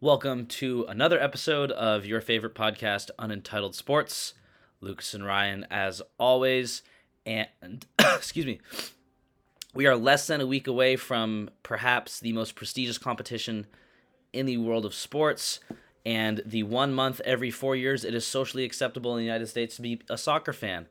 Welcome to another episode of your favorite podcast, Unentitled Sports. Lucas and Ryan, as always. And, excuse me, we are less than a week away from perhaps the most prestigious competition in the world of sports. And the one month every four years it is socially acceptable in the United States to be a soccer fan.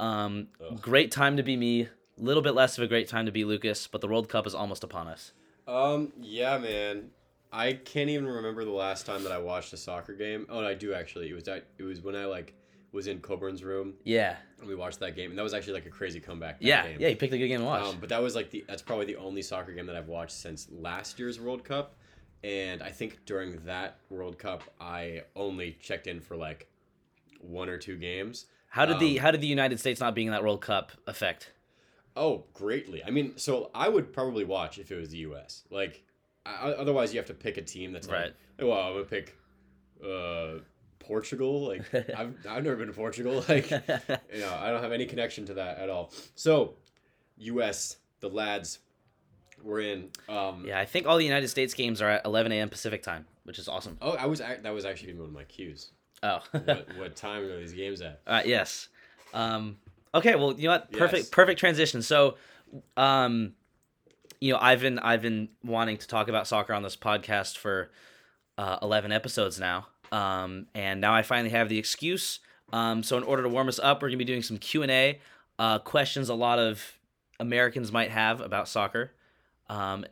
Um, great time to be me. A little bit less of a great time to be Lucas, but the World Cup is almost upon us. Um, yeah, man. I can't even remember the last time that I watched a soccer game. Oh, no, I do actually. It was that. It was when I like was in Coburn's room Yeah, and we watched that game, and that was actually like a crazy comeback. yeah, game. yeah. You picked a good game to watch. Um, but that was like the that's probably the only soccer game that I've watched since last year's World Cup, and I think during that World Cup I only checked in for like one or two games. How did the Um, how did the United States not being in that World Cup affect? Oh, greatly. I mean, so I would probably watch if it was the U.S. Like, otherwise you have to pick a team that's Right. like, well, I'm gonna pick uh, Portugal. Like, I've I've never been to Portugal. Like, you know, I don't have any connection to that at all. So, U.S. the lads were in. Um, yeah, I think all the United States games are at 11 a.m. Pacific time, which is awesome. Oh, I was that was actually one of my cues. Oh, What, what time are these games at? uh, yes. Um, okay, well, you know what? Perfect, Yes. perfect transition. So, um, you know, I've been I've been wanting to talk about soccer on this podcast for uh, 11 episodes now, um, and now I finally have the excuse. Um, so, in order to warm us up, we're gonna be doing some Q and A uh, questions. A lot of Americans might have about soccer. Um,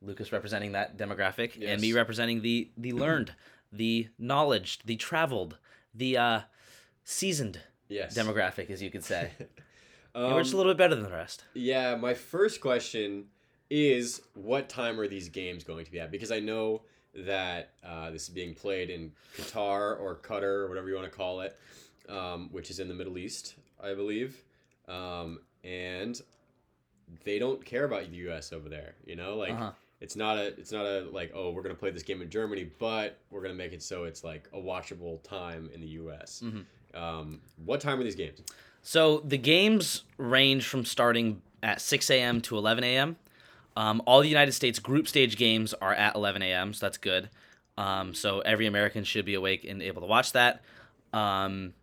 Lucas representing that demographic, and me representing the the learned, the knowledge, the traveled, the uh, seasoned Yes. demographic, as you could say. Um, Yeah, we're just a little bit better than the rest. Yeah, my first question is what time are these games going to be at? Because I know that uh, this is being played in Qatar or Qatar or whatever you want to call it, um, which is in the Middle East, I believe. Um, and they don't care about the U.S. over there. You know, like Uh-huh. it's not a it's not a like oh we're gonna play this game in Germany, but we're gonna make it so it's like a watchable time in the U.S. Mhm. Um, what time are these games? So the games range from starting at 6 a.m. to 11 a.m. Um, all the United States group stage games are at 11 a.m., so that's good. Um, so every American should be awake and able to watch that. Um,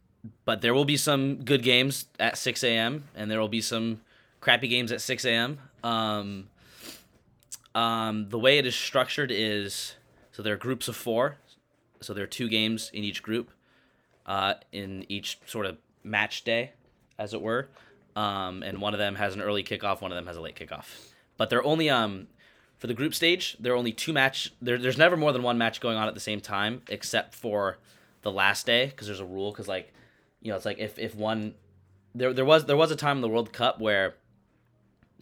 but there will be some good games at 6 a.m., and there will be some crappy games at 6 a.m. Um, um, the way it is structured is so there are groups of four, so there are two games in each group, uh, in each sort of match day, as it were. Um, and one of them has an early kickoff, one of them has a late kickoff. But they're only um, for the group stage. There are only two match. There, there's never more than one match going on at the same time, except for the last day, because there's a rule. Because like, you know, it's like if if one there there was there was a time in the World Cup where,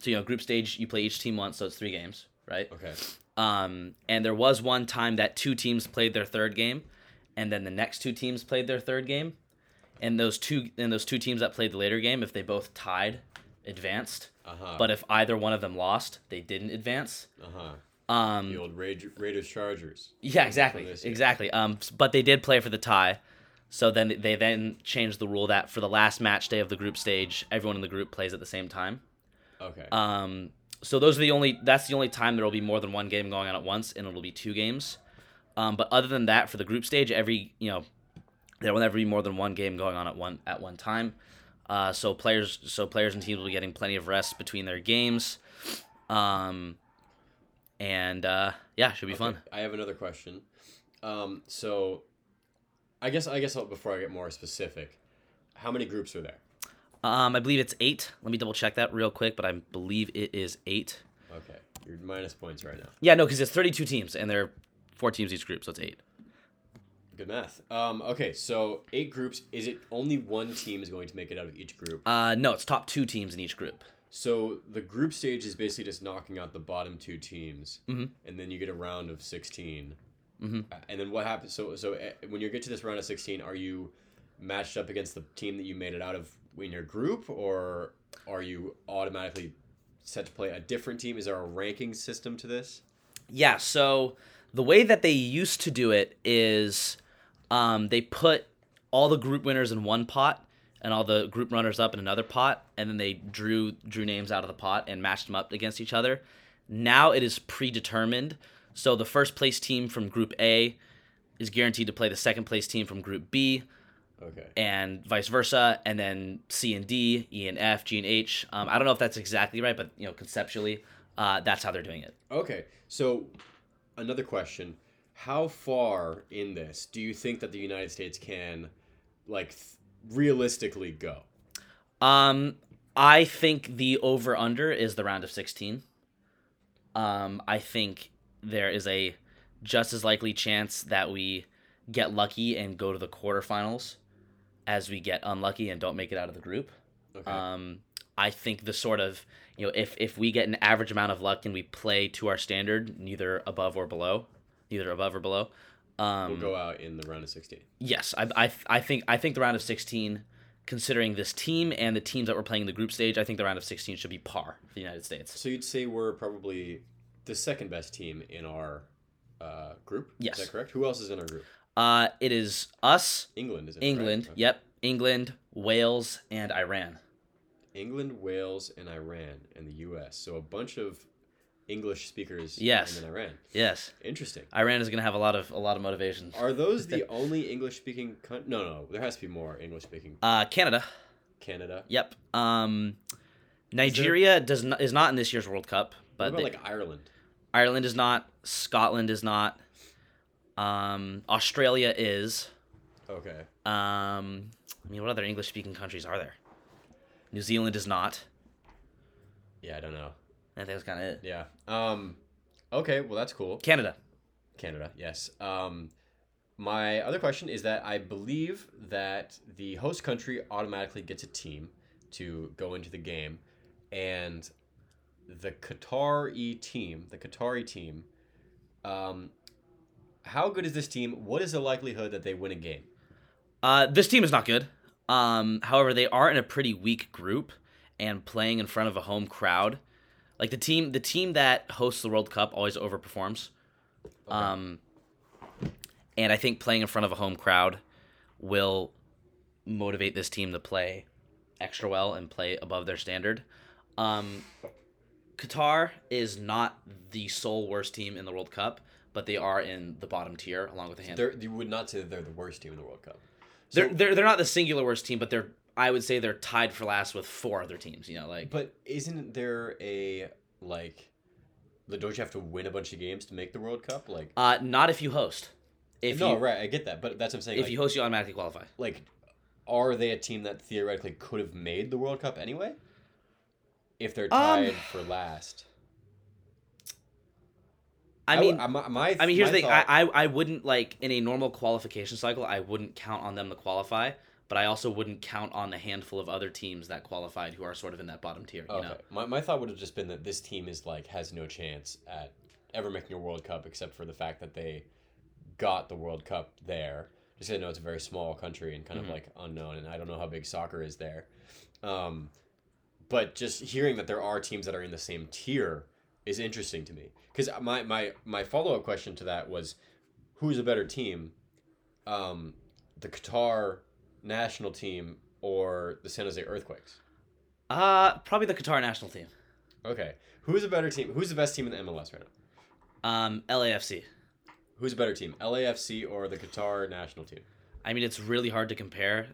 so you know, group stage you play each team once, so it's three games, right? Okay. Um, and there was one time that two teams played their third game, and then the next two teams played their third game, and those two and those two teams that played the later game, if they both tied, advanced. Uh huh. But if either one of them lost, they didn't advance. uh huh. Um, The old Raiders, Raiders Chargers. yeah, exactly, exactly. Um, but they did play for the tie, so then they then changed the rule that for the last match day of the group stage, everyone in the group plays at the same time. Okay. Um, so those are the only. That's the only time there will be more than one game going on at once, and it'll be two games. Um, but other than that, for the group stage, every you know, there will never be more than one game going on at one at one time. Uh, so players, so players and teams will be getting plenty of rest between their games. Um, and uh, yeah, should be Okay, fun. I have another question. Um, so, I guess I guess I'll, before I get more specific, how many groups are there? Um, I believe it's eight. Let me double check that real quick, but I believe it is eight. Okay, you're minus points right now. Yeah, no, because it's thirty-two teams, and there are four teams each group, so it's eight. Good math. Um, okay, so eight groups. Is it only one team is going to make it out of each group? Uh, no, it's top two teams in each group. So the group stage is basically just knocking out the bottom two teams, Mhm. and then you get a round of 16 Mhm. Uh, And then what happens? So so uh, when you get to this round of sixteen, are you matched up against the team that you made it out of in your group, or are you automatically set to play a different team? Is there a ranking system to this? Yeah, so the way that they used to do it is um, they put all the group winners in one pot and all the group runners up in another pot, and then they drew drew names out of the pot and matched them up against each other. Now it is predetermined, So the first place team from Group A is guaranteed to play the second place team from Group B, Okay. and vice versa. And then C and D, E and F, G and H. Um, I don't know if that's exactly right, but you know, conceptually, uh, that's how they're doing it. Okay. So, another question: How far in this do you think that the United States can, like, th- realistically go? Um, I think the over under is the round of 16. Um, I think there is a just as likely chance that we get lucky and go to the quarterfinals as we get unlucky and don't make it out of the group. Okay. Um, I think the sort of you know if if we get an average amount of luck and we play to our standard, neither above or below, neither above or below. Um, we'll go out in the round of sixteen. Yes, I, I, I think I think the round of 16, considering this team and the teams that we're playing in the group stage, I think the round of 16 should be par for the United States. So you'd say we're probably the second best team in our uh, group. Yes. Is that correct? Who else is in our group? Uh, it is us, England is in. it, right? England, Okay. yep, England, Wales, and Iran. England, Wales, and Iran, and the U.S. So a bunch of English speakers. Yes. Then Iran. Yes, Interesting. Iran is gonna have a lot of a lot of motivation. Are those the only English speaking? Con- no, no, there has to be more English speaking. Uh, Canada, Canada. yep. Um, Nigeria does not is not in this year's World Cup, What but about they- like Ireland? Ireland is not. Scotland is not. Um, Australia is. Okay. Um, I mean, what other English speaking countries are there? New Zealand is not. Yeah, I don't know. I think that's kind of it. Yeah. Um. Okay. Well, that's cool. Canada. Canada. Yes. Um. My other question is that I believe that the host country automatically gets a team to go into the game, and the Qatari team, the Qatari team, um, how good is this team? What is the likelihood that they win a game? Uh, this team is not good. Um, however, they are in a pretty weak group and playing in front of a home crowd. Like the team, the team that hosts the World Cup always overperforms. Um, and I think playing in front of a home crowd will motivate this team to play extra well and play above their standard. Um, Qatar is not the sole worst team in the World Cup, but they are in the bottom tier along with the. They're, you would not say that they're the worst team in the World Cup. So, They're, they're they're not the singular worst team, but they're I would say they're tied for last with four other teams. You know, like but isn't there a like? like, Don't you have to win a bunch of games to make the World Cup? Like, uh, not if you host. If no, you right? I get that, but that's what I'm saying. if like, you host, you automatically qualify. like, are they a team that theoretically could have made the World Cup anyway? If they're Um, tied for last. I mean, I, my, my- I mean, here's the thing. thought- I, I I wouldn't like in a normal qualification cycle. I wouldn't count on them to qualify, but I also wouldn't count on the handful of other teams that qualified who are sort of in that bottom tier. You Okay. know, My, my thought would have just been that this team is like has no chance at ever making a World Cup except for the fact that they got the World Cup there. Just I know it's a very small country and kind Mhm. of like unknown, and I don't know how big soccer is there. Um, but just hearing that there are teams that are in the same tier is interesting to me. Because my my my follow up question to that was, who's a better team, um, the Qatar national team or the San Jose Earthquakes? uh, probably the Qatar national team. Okay. Who's a better team? Who's the best team in the MLS right now? Um, LAFC. Who's a better team, LAFC or the Qatar national team? I mean, it's really hard to compare,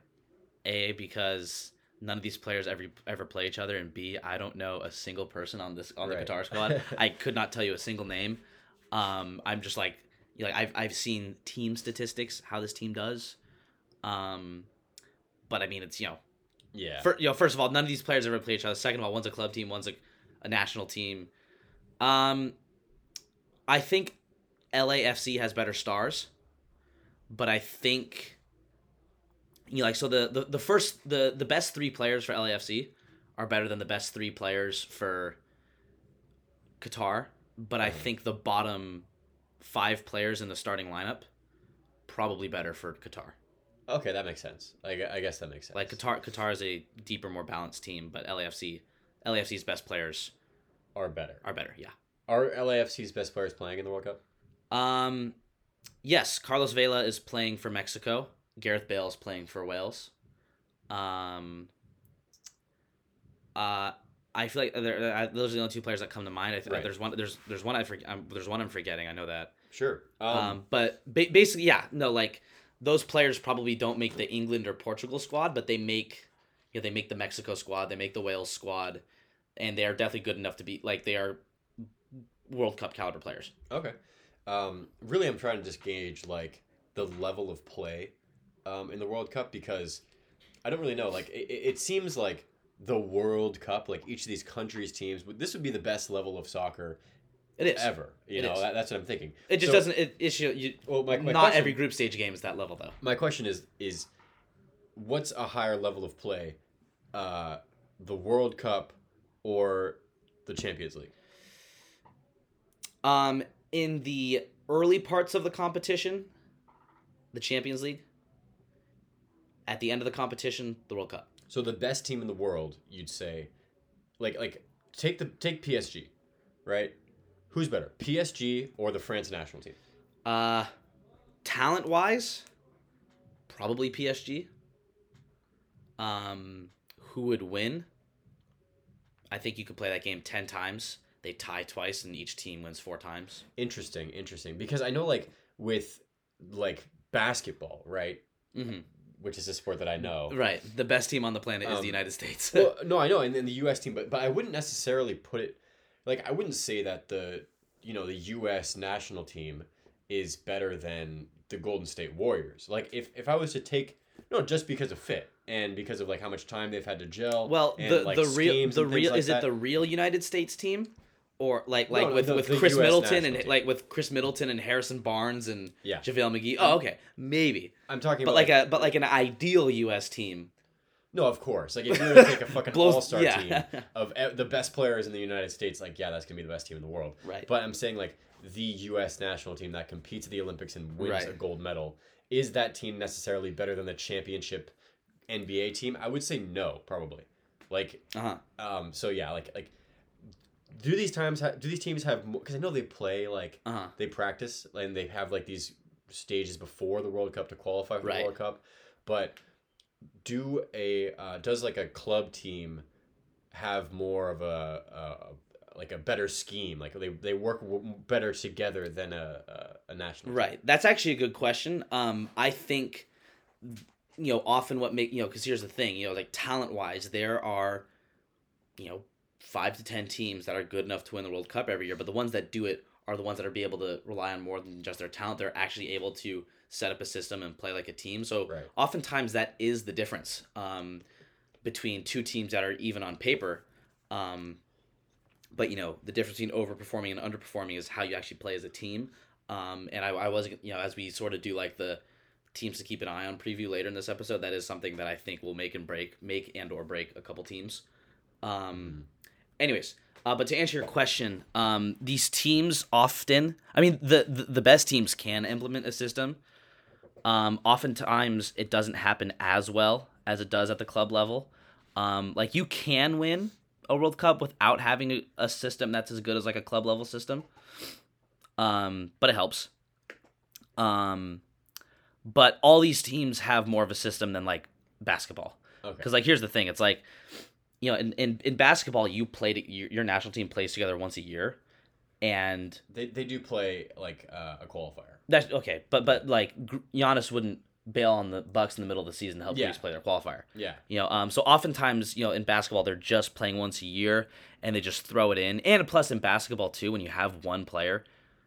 a because none of these players ever ever play each other, and b I don't know a single person on this on the Right. Qatar squad. I could not tell you a single name. Um, I'm just like, like I've I've seen team statistics how this team does, um, but I mean it's you know, Yeah. fir- you know, first of all, none of these players ever play each other. Second of all, one's a club team, one's a, a national team. Um, I think LAFC has better stars, but I think you know, like so the, the the first the the best three players for LAFC are better than the best three players for Qatar, but I Mhm. think the bottom five players in the starting lineup probably better for Qatar. Okay, that makes sense. I, I guess that makes sense. Like Qatar, Qatar is a deeper, more balanced team, but LAFC, LAFC's best players are better. are better. Yeah. Are LAFC's best players playing in the World Cup? Um, yes, Carlos Vela is playing for Mexico. Gareth Bale is playing for Wales. Um, uh, I feel like there, uh, those are the only two players that come to mind. I th- Right. There's one. There's there's one I forget. Um, there's one I'm forgetting. I know that. Sure. Um, Um, but ba- basically, yeah, no, like those players probably don't make the England or Portugal squad, but they make, you know, they make the Mexico squad, they make the Wales squad, and they are definitely good enough to be like they are World Cup caliber players. Okay. Um, really, I'm trying to just gauge like the level of play um, in the World Cup because I don't really know. Like, it, it seems like the World Cup, like each of these countries' teams, this would be the best level of soccer It is. ever. You It know, is. that, that's what I'm thinking. It just So- doesn't. It, should, you, Well, my, my not question, every group stage game is that level though. My question is is what's a higher level of play, uh, the World Cup or the Champions League? Um, in the early parts of the competition, the Champions League. At the end of the competition, the World Cup. So the best team in the world, you'd say, like like take the take PSG, right? Who's better, PSG or the France national team? Uh, talent wise, probably PSG. Um, who would win? I think you could play that game ten times. They tie twice, and each team wins four times. Interesting, interesting. Because I know like with like basketball, right? hmm Which is a sport that I know. Right. The best team on the planet is Um, the United States. well, no, I know, and then the U.S. team, but but I wouldn't necessarily put it like I wouldn't say that the you know the U.S. national team is better than the Golden State Warriors. Like if if I was to take no, just because of fit and because of like how much time they've had to gel. well, the like, the real the real like is that. it the real United States team, or like like no, with the- with the Khris US Middleton and team. like with Khris Middleton and Harrison Barnes and Yeah. JaVale McGee. Oh, okay, maybe. I'm talking But about like a but like an ideal U.S. team. No, of course. Like if you were to take a fucking all star yeah. team of the best players in the United States, like yeah, that's gonna be the best team in the world. Right. But I'm saying like the U.S. national team that competes at the Olympics and wins Right. a gold medal is that team necessarily better than the championship NBA team? I would say no, probably. Like, Uh huh. um, so yeah, like like. Do these times ha- do these teams have because I know they play like Uh huh. they practice and they have like these stages before the World Cup to qualify for Right. the World Cup. But do a uh, does like a club team have more of a, a like a better scheme? Like they, they work w- better together than a a, a national. team? Right. That's actually a good question. Um, I think, you know, often what make you know, because here's the thing, you know, like talent wise, there are, you know, five to ten teams that are good enough to win the World Cup every year, but the ones that do it are the ones that are be able to rely on more than just their talent. They're actually able to set up a system and play like a team. So Right. oftentimes that is the difference um, between two teams that are even on paper. Um, but you know the difference between overperforming and underperforming is how you actually play as a team. Um, and I, I was you know as we sort of do like the teams to keep an eye on preview later in this episode, that is something that I think will make and break, make and or break a couple teams. Um, anyways, uh, but to answer your question, um, these teams often, I mean, the, the the best teams can implement a system. Um, oftentimes, it doesn't happen as well as it does at the club level. Um, like you can win a World Cup without having a, system that's as good as like a club level system. Um, but it helps. Um, but all these teams have more of a system than like basketball. Okay. Because like here's the thing, it's like, you know, in in, in basketball, you play to, your, your national team plays together once a year, and They, they do play like uh, a qualifier. That's okay. But but like Giannis wouldn't bail on the Bucks in the middle of the season to help Yeah. Greece play their qualifier. Yeah. You know, um, so oftentimes, you know, in basketball, they're just playing once a year and they just throw it in. And plus, in basketball too, when you have one player,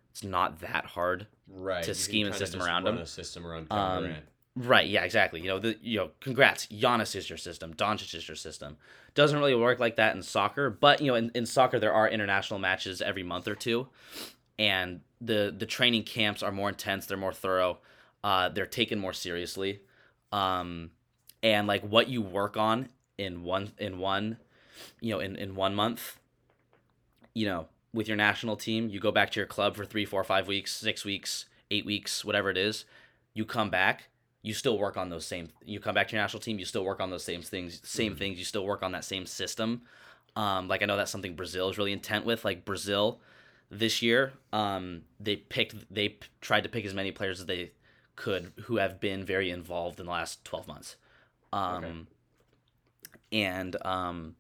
it's not that hard. Right. To you scheme and kinda system around them. A system around Um, Right? Yeah, exactly. You know, the you know, congrats, Giannis is your system, Doncic is your system. Doesn't really work like that in soccer, but you know, in, in soccer there are international matches every month or two, and the the training camps are more intense. They're more thorough. Uh, they're taken more seriously, um, and like what you work on in one in one, you know, in in one month, you know, with your national team, you go back to your club for three, four, five weeks, six weeks, eight weeks, whatever it is. You come back, you still work on those same. You come back to your national team, you still work on those same things. Same things. You still work on that same system. Um, like I know that's something Brazil is really intent with. Like Brazil, this year, um, they picked. They p- tried to pick as many players as they could who have been very involved in the last twelve months. Um, Okay. and um,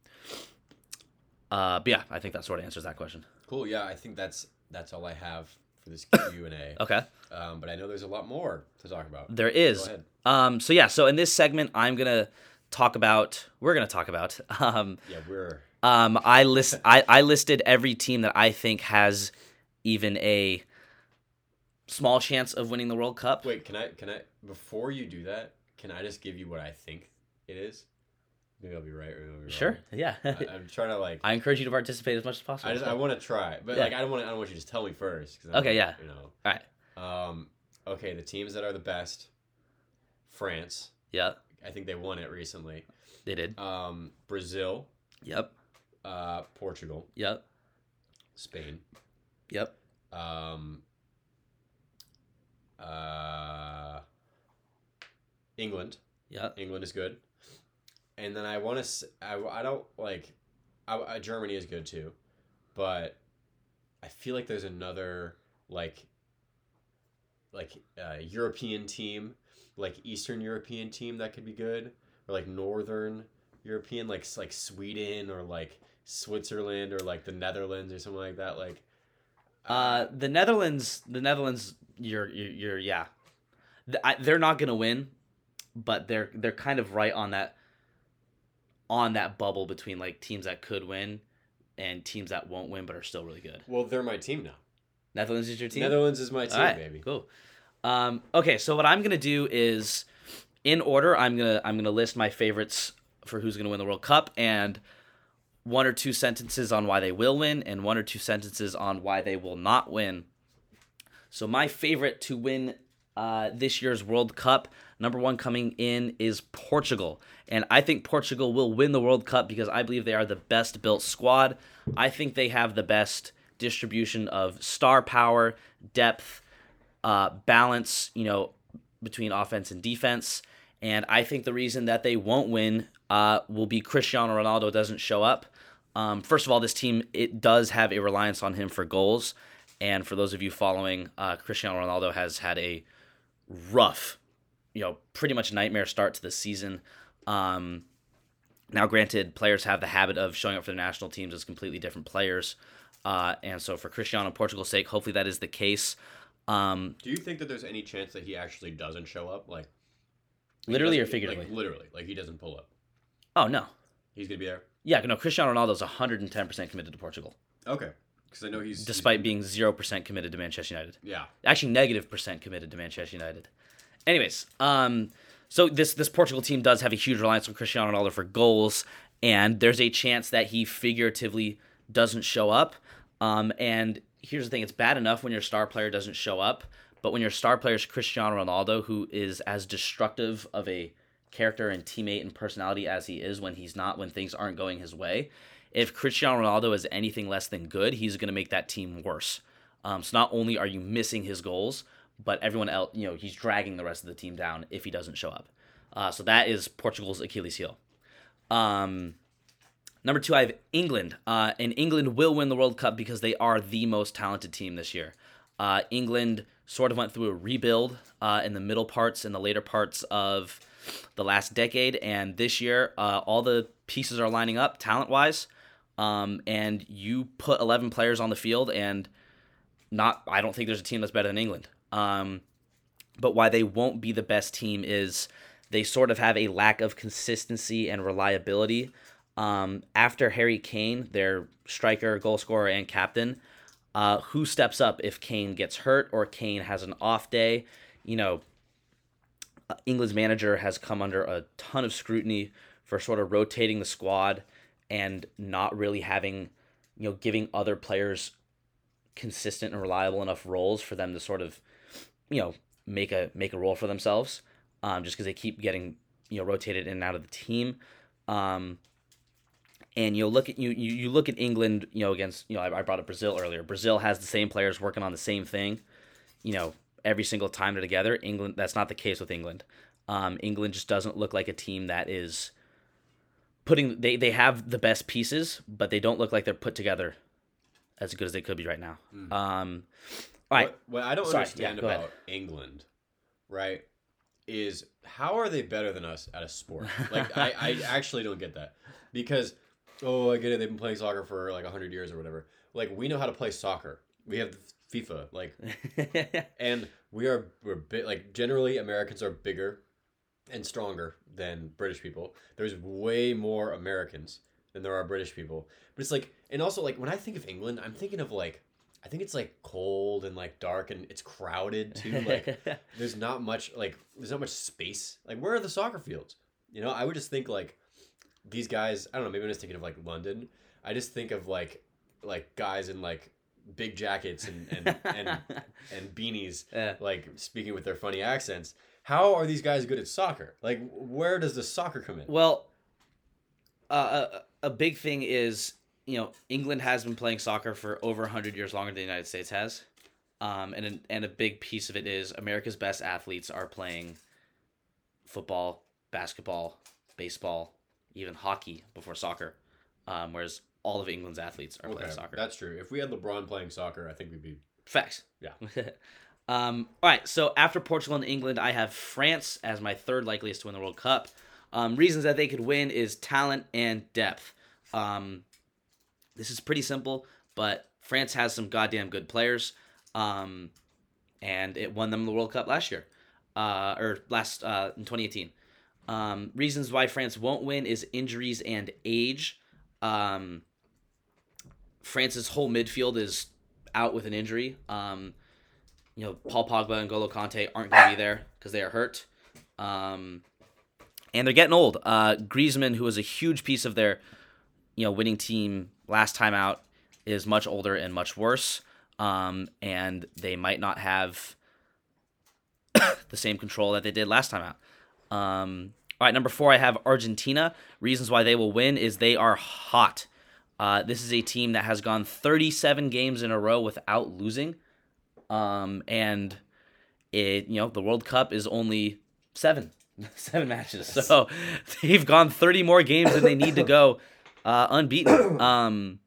Uh, but yeah, I think that sort of answers that question. Cool. Yeah, I think that's that's all I have for this Q and A. Okay. Um, but I know there's a lot more to talk about. There is. Go ahead. Um, so yeah, so in this segment, I'm gonna talk about. We're gonna talk about. Um, Yeah, we're um, I list. I, I listed every team that I think has even a small chance of winning the World Cup. wait. Can I can I before you do that? Can I just give you what I think it is? Maybe I'll be right or I'll be Sure. wrong. Yeah. I, I'm trying to like. I encourage you to participate as much as possible. I just I want to try, but Yeah. like I don't want I don't want you to just tell me first. Okay, like, yeah. You know. Alright. Um. Okay, the teams that are the best. France. yeah, I think they won it recently. they did. Um. Brazil. Yep. Uh. Portugal. Yep. Spain. Yep. Um. Uh. England. Yep. England is good. And then I want to. I, I don't like. I, I, Germany is good too, but I feel like there's another like. Like uh, European team, like Eastern European team that could be good, or like Northern European, like like Sweden or like Switzerland or like the Netherlands or something like that. Like, Uh, the Netherlands. The Netherlands. You're. You're. you're yeah. They're not gonna win, but they're they're kind of right on that. On that bubble between like teams that could win, and teams that won't win but are still really good. well, they're my team now. Netherlands is your team. Netherlands is my team, right, baby. Cool. Um, okay, so what I'm gonna do is, in order, I'm gonna I'm gonna list my favorites for who's gonna win the World Cup and one or two sentences on why they will win and one or two sentences on why they will not win. So my favorite to win uh, this year's World Cup, number one coming in is Portugal, and I think Portugal will win the World Cup because I believe they are the best built squad. I think they have the best distribution of star power, depth, uh, balance, you know, between offense and defense. And I think the reason that they won't win uh, will be Cristiano Ronaldo doesn't show up. Um, first of all, this team it does have a reliance on him for goals, and for those of you following, uh, Cristiano Ronaldo has had a rough, you know, pretty much nightmare start to the season. Um, now, granted, players have the habit of showing up for their national teams as completely different players, uh, and so for Cristiano Portugal's sake, hopefully that is the case. Um, Do you think that there's any chance that he actually doesn't show up? Like literally or figuratively? Like literally, like he doesn't pull up. oh no, He's gonna be there. yeah, no, Cristiano Ronaldo is 110% committed to Portugal, Okay, because I know he's despite being 0% committed to Manchester United. yeah. actually negative percent committed to Manchester United. Anyways, um, so this this Portugal team does have a huge reliance on Cristiano Ronaldo for goals, and there's a chance that he figuratively doesn't show up. Um, and here's the thing: it's bad enough when your star player doesn't show up, but when your star player is Cristiano Ronaldo, who is as destructive of a character and teammate and personality as he is when he's not when things aren't going his way, if Cristiano Ronaldo is anything less than good, he's going to make that team worse. Um, so not only are you missing his goals, but everyone else, you know, he's dragging the rest of the team down if he doesn't show up. Uh, so that is Portugal's Achilles heel. Um, number two, I have England, uh, and England will win the World Cup because they are the most talented team this year. Uh, England sort of went through a rebuild uh, in the middle parts and the later parts of the last decade, and this year, uh, all the pieces are lining up talent wise. Um, and you put 11 players on the field, and not I don't think there's a team that's better than England. Um, but why they won't be the best team is they sort of have a lack of consistency and reliability. Um, after Harry Kane, their striker, goal scorer, and captain, uh, who steps up if Kane gets hurt or Kane has an off day? You know, uh, England's manager has come under a ton of scrutiny for sort of rotating the squad and not really having, you know, giving other players consistent and reliable enough roles for them to sort of, you know, make a make a role for themselves. Um, just because they keep getting you know rotated in and out of the team. Um, and you know, look at you, you you look at England, you know, against you know I, I brought up Brazil earlier. Brazil has the same players working on the same thing, you know, every single time they're together. England, that's not the case with England. Um, England just doesn't look like a team that is putting. They they have the best pieces, but they don't look like they're put together as good as they could be right now. Um, all right, What, what I don't Sorry, understand yeah, go ahead. about England, right, is how are they better than us at a sport? Like I, I actually don't get that because oh, I get it. They've been playing soccer for like hundred years or whatever. Like we know how to play soccer. We have FIFA. Like, and we are we're bit like generally Americans are bigger and stronger than British people. There's way more Americans than there are British people. But it's like, and also like when I think of England, I'm thinking of like, I think it's like cold and like dark and it's crowded too. Like, there's not much like there's not much space. Like, where are the soccer fields? You know, I would just think like these guys. I don't know. Maybe I'm just thinking of like London. I just think of like like guys in like big jackets and and and, and beanies, Yeah. like speaking with their funny accents. How are these guys good at soccer? Like, where does the soccer come in? Well, uh, a, a big thing is you know England has been playing soccer for over hundred years longer than the United States has, um, and and a big piece of it is America's best athletes are playing football, basketball, baseball, even hockey before soccer, um, whereas all of England's athletes are playing soccer. that's true. If we had LeBron playing soccer, I think we'd be Facts. Yeah. um, all right. So after Portugal and England, I have France as my third likeliest to win the World Cup. Um, reasons that they could win is talent and depth. Um, this is pretty simple, but France has some goddamn good players, um, and it won them the World Cup last year, uh, or last uh, in 2018. Um, reasons why France won't win is injuries and age. Um, France's whole midfield is out with an injury. Um, you know, Paul Pogba and N'Golo Kanté aren't going to be there because they are hurt. Um, and they're getting old. Uh, Griezmann, who was a huge piece of their, you know, winning team last time out, is much older and much worse. Um, and they might not have the same control that they did last time out. Um, all right, number four, I have Argentina. Reasons why they will win is they are hot. Uh, this is a team that has gone 37 games in a row without losing. Um, and it, you know, the World Cup is only seven, seven matches. So they've gone 30 more games than they need to go uh, unbeaten. Um,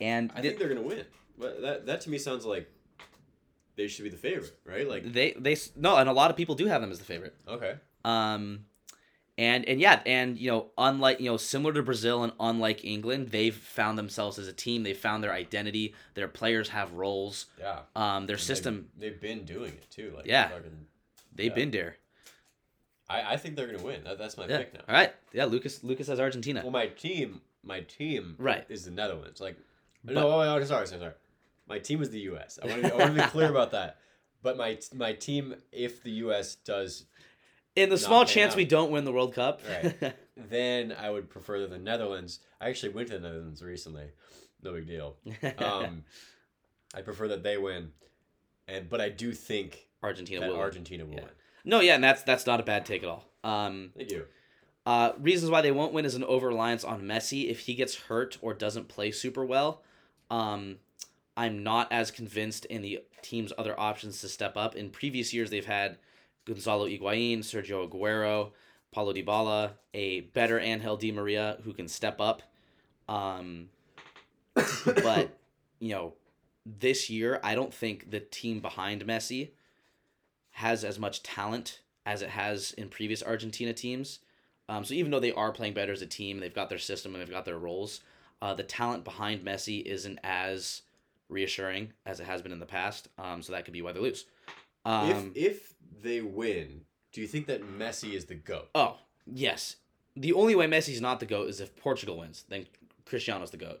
and I think they're gonna win. But that that to me sounds like they should be the favorite, right? Like, they, they, no, and a lot of people do have them as the favorite. okay, Um, and and yeah, and you know, unlike you know, similar to Brazil and unlike England, they've found themselves as a team. they've found their identity. Their players have roles. yeah. Um, their And system, They've, they've been doing it too. Like, Yeah. fucking- they've yeah. been there. I, I think they're gonna win. That, that's my Yeah. pick now. All right. Yeah, Lucas. Lucas has Argentina. Well, my team, my team, Right. is the Netherlands. Like, But- no, oh, oh, sorry, sorry, sorry. My team is the U.S. I want to, I want to be clear about that. But my my team, if the U.S. does, In the small chance out. we don't win the World Cup. Right. then I would prefer that the Netherlands. I actually went to the Netherlands recently. No big deal. Um, I prefer that they win, and but I do think Argentina that will. Argentina will Yeah. win. No, yeah, and that's that's not a bad take at all. Um, Thank you. Uh, reasons why they won't win is an over reliance on Messi. If he gets hurt or doesn't play super well, um, I'm not as convinced in the team's other options to step up. In previous years, they've had Gonzalo Higuain, Sergio Aguero, Paulo Dybala, a better Angel Di Maria who can step up. Um, but you know, this year I don't think the team behind Messi has as much talent as it has in previous Argentina teams. Um, so even though they are playing better as a team, they've got their system and they've got their roles. Uh, the talent behind Messi isn't as reassuring as it has been in the past. Um, so that could be why they lose. Um, if if they win, do you think that Messi is the goat? oh yes, the only way Messi's not the goat is if Portugal wins. Then Cristiano's the goat.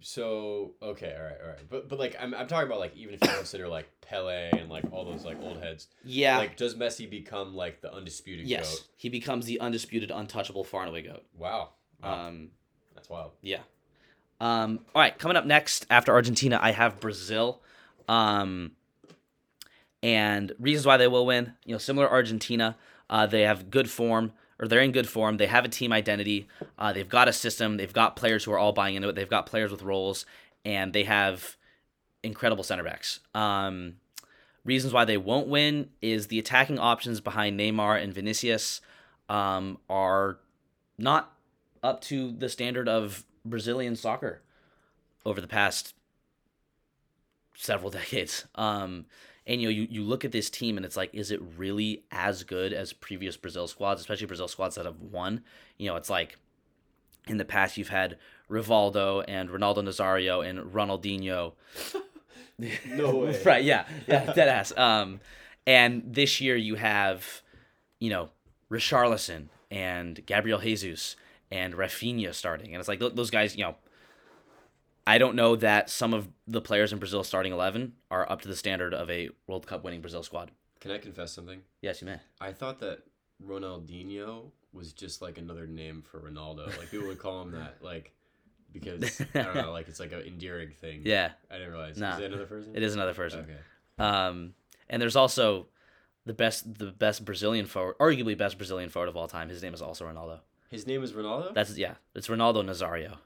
So okay, all right, all right. But but like I'm I'm talking about like even if you consider like Pele and like all those like old heads, Yeah. like does Messi become like the undisputed yes, goat? he becomes the undisputed, untouchable, far and away goat. Wow. Wow. Um, That's wild. Yeah. Um, all right, coming up next after Argentina, I have Brazil. Um, and reasons why they will win, you know, similar Argentina, uh, they have good form, or they're in good form. They have a team identity. Uh, they've got a system. They've got players who are all buying into it. They've got players with roles, and they have incredible center backs. Um, reasons why they won't win is the attacking options behind Neymar and Vinicius um, are not up to the standard of Brazilian soccer over the past several decades. Um, and you know, you, you look at this team and it's like, is it really as good as previous Brazil squads, especially Brazil squads that have won? You know, it's like in the past you've had Rivaldo and Ronaldo Nazario and Ronaldinho. No way. right? Yeah, yeah, dead ass. Um, and this year you have, you know, Richarlison and Gabriel Jesus and Rafinha starting, and it's like th- those guys, you know. I don't know that some of the players in Brazil starting eleven are up to the standard of a World Cup winning Brazil squad. Can I confess something? Yes, you may. I thought that Ronaldinho was just like another name for Ronaldo. Like people would call him that, like because I don't know, like it's like an endearing thing. Yeah, I didn't realize. Nah. Is it another person? it is another person. Okay. Um, and there's also the best, the best Brazilian forward, arguably best Brazilian forward of all time. His name is also Ronaldo. His name is Ronaldo. That's yeah, it's Ronaldo Nazario,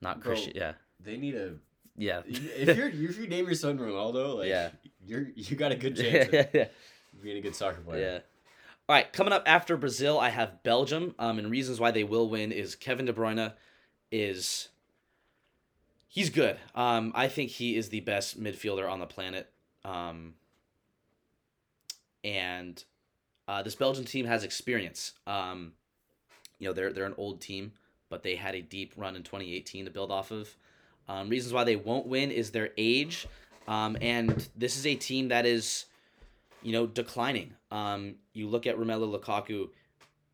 not Bro. Christian. Yeah, they need a. yeah, If you're if you name your son Ronaldo, like Yeah. you're you got a good chance yeah, yeah. of being a good soccer player. yeah. All right, coming up after Brazil, I have Belgium. Um, and reasons why they will win is Kevin De Bruyne is he's good. Um, I think he is the best midfielder on the planet. Um, and uh, this Belgian team has experience. Um, you know, they're they're an old team, but they had a deep run in 2018 to build off of. Um, reasons why they won't win is their age, um, and this is a team that is, you know, declining. Um, you look at Romelu Lukaku,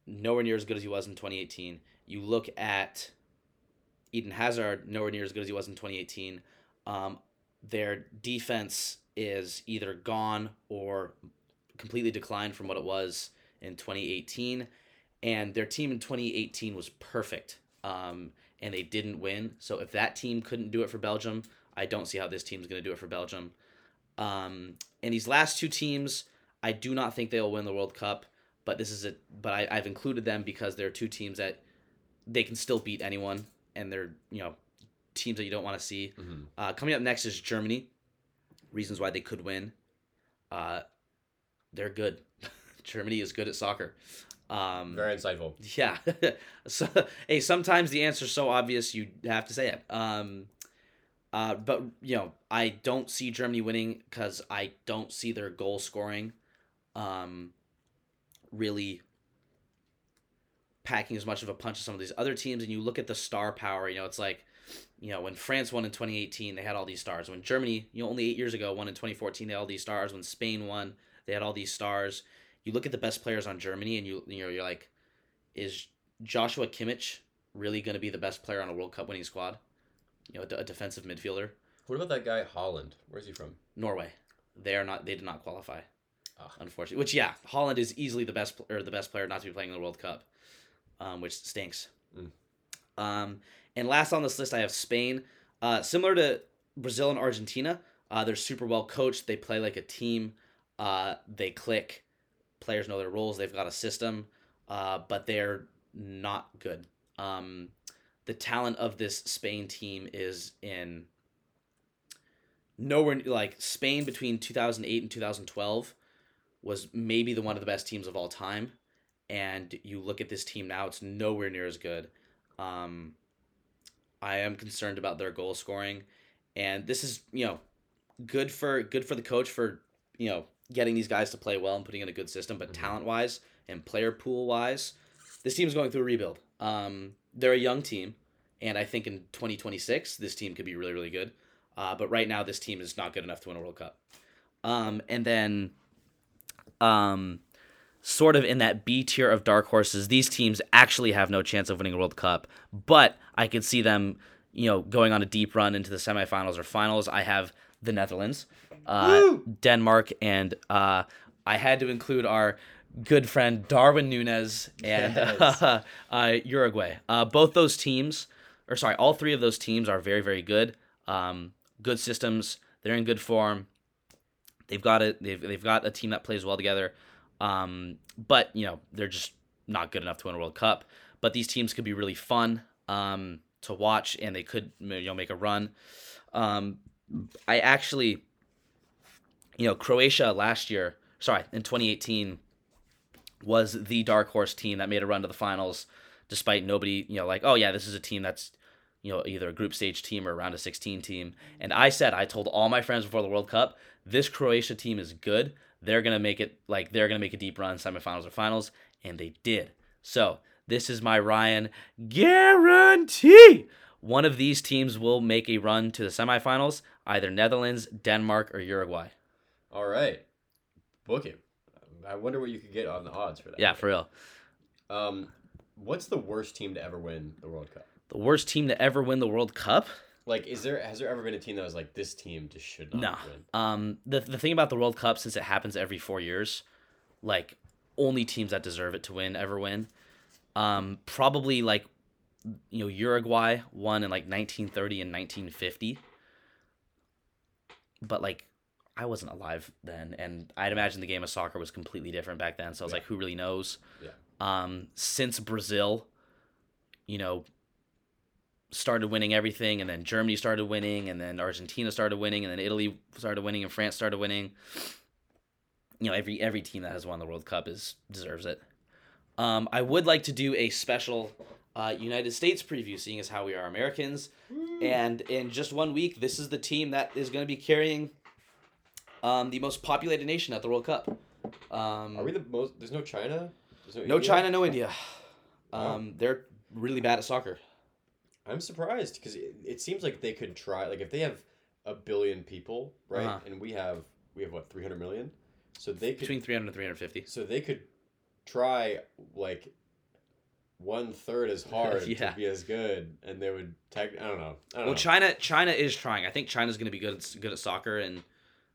nowhere near as good as he was in 2018. You look at Eden Hazard, nowhere near as good as he was in 2018. Um, their defense is either gone or completely declined from what it was in 2018. And their team in 2018 was perfect. Um, and they didn't win. So if that team couldn't do it for Belgium, I don't see how this team's going to do it for Belgium. Um, and these last two teams, I do not think they'll win the World Cup. But this is a but I, I've included them because they're two teams that they can still beat anyone, and they're you know teams that you don't want to see. Mhm. Uh, coming up next is Germany. Reasons why they could win. Uh, they're good. Germany is good at soccer. Um, Very insightful. yeah. so, hey, sometimes the answer's so obvious you have to say it. Um, uh, but you know, I don't see Germany winning because I don't see their goal scoring, um, really packing as much of a punch as some of these other teams. And you look at the star power. You know, it's like, you know, when France won in 2018, they had all these stars. When Germany, you know, only eight years ago won in 2014, they had all these stars. When Spain won, they had all these stars. You look at the best players on Germany, and you you know you're like, is Joshua Kimmich really going to be the best player on a World Cup winning squad? You know, a, d- a defensive midfielder. What about that guy Haaland? Where's he from? Norway, they are not. They did not qualify, Ah. unfortunately. Which yeah, Haaland is easily the best or the best player not to be playing in the World Cup, um, which stinks. Mm. Um, and last on this list, I have Spain. Uh, similar to Brazil and Argentina, uh, they're super well coached. They play like a team. Uh, they click. Players know their roles. They've got a system, uh, but they're not good. Um, the talent of this Spain team is in nowhere like Spain between 2008 and 2012 was maybe the one of the best teams of all time and you look at this team now it's nowhere near as good um, I am concerned about their goal scoring and this is you know good for good for the coach for you know getting these guys to play well and putting in a good system but Mhm. talent wise and player pool wise this team is going through a rebuild um, they're a young team and I think in 2026 this team could be really really good uh, but right now, this team is not good enough to win a World Cup. Um, and then, um, sort of in that B tier of dark horses, these teams actually have no chance of winning a World Cup. But I could see them, you know, going on a deep run into the semifinals or finals. I have the Netherlands, uh, Denmark, and uh, I had to include our good friend Darwin Nunez and Yes. uh, Uruguay. Uh, both those teams, or sorry, all three of those teams are very, very good. Um, good systems. They're in good form. They've got it. They've they've got a team that plays well together. Um, but you know they're just not good enough to win a World Cup. But these teams could be really fun um, to watch, and they could you know make a run. Um, I actually, you know, Croatia last year, sorry, in 2018, was the dark horse team that made a run to the finals, despite nobody, you know, like, oh yeah, this is a team that's, you know, either a group stage team or a 16 team. And I said, I told all my friends before the World Cup, this Croatia team is good. They're gonna make it like they're gonna make a deep run, semifinals or finals, and they did. So This is my Ryan guarantee. One of these teams will make a run to the semifinals, either Netherlands, Denmark, or Uruguay. All right, book him. I wonder what you could get on the odds for that. Yeah, for real. Um, what's the worst team to ever win the World Cup? The worst team to ever win the World Cup? Like, is there has there ever been a team that was like this team just should not No. win? Um, the the thing about the World Cup, since it happens every four years, like only teams that deserve it to win ever win. Um, probably like you know Uruguay won in like 1930 and 1950. But like I wasn't alive then, and I'd imagine the game of soccer was completely different back then. So I was Yeah. like, who really knows? Yeah. Um, since Brazil, you know, started winning everything, and then Germany started winning, and then Argentina started winning, and then Italy started winning, and France started winning. You know, every every team that has won the World Cup is deserves it. Um, I would like to do a special uh, United States preview, seeing as how we are Americans, and in just one week, this is the team that is going to be carrying um, the most populated nation at the World Cup. Um, Are we the most? There's no China. There's no India? China, no India. Wow. Um, they're really bad at soccer. I'm surprised because it, it seems like they could try. Like if they have a billion people, right, Uh-huh. and we have we have what 300 million, so they could Between 300 and 350. so they could try like one third as hard Yeah. to be as good, and they would tag. I don't know. I don't Well, know. China China is trying. I think China's going to be good at, good at soccer in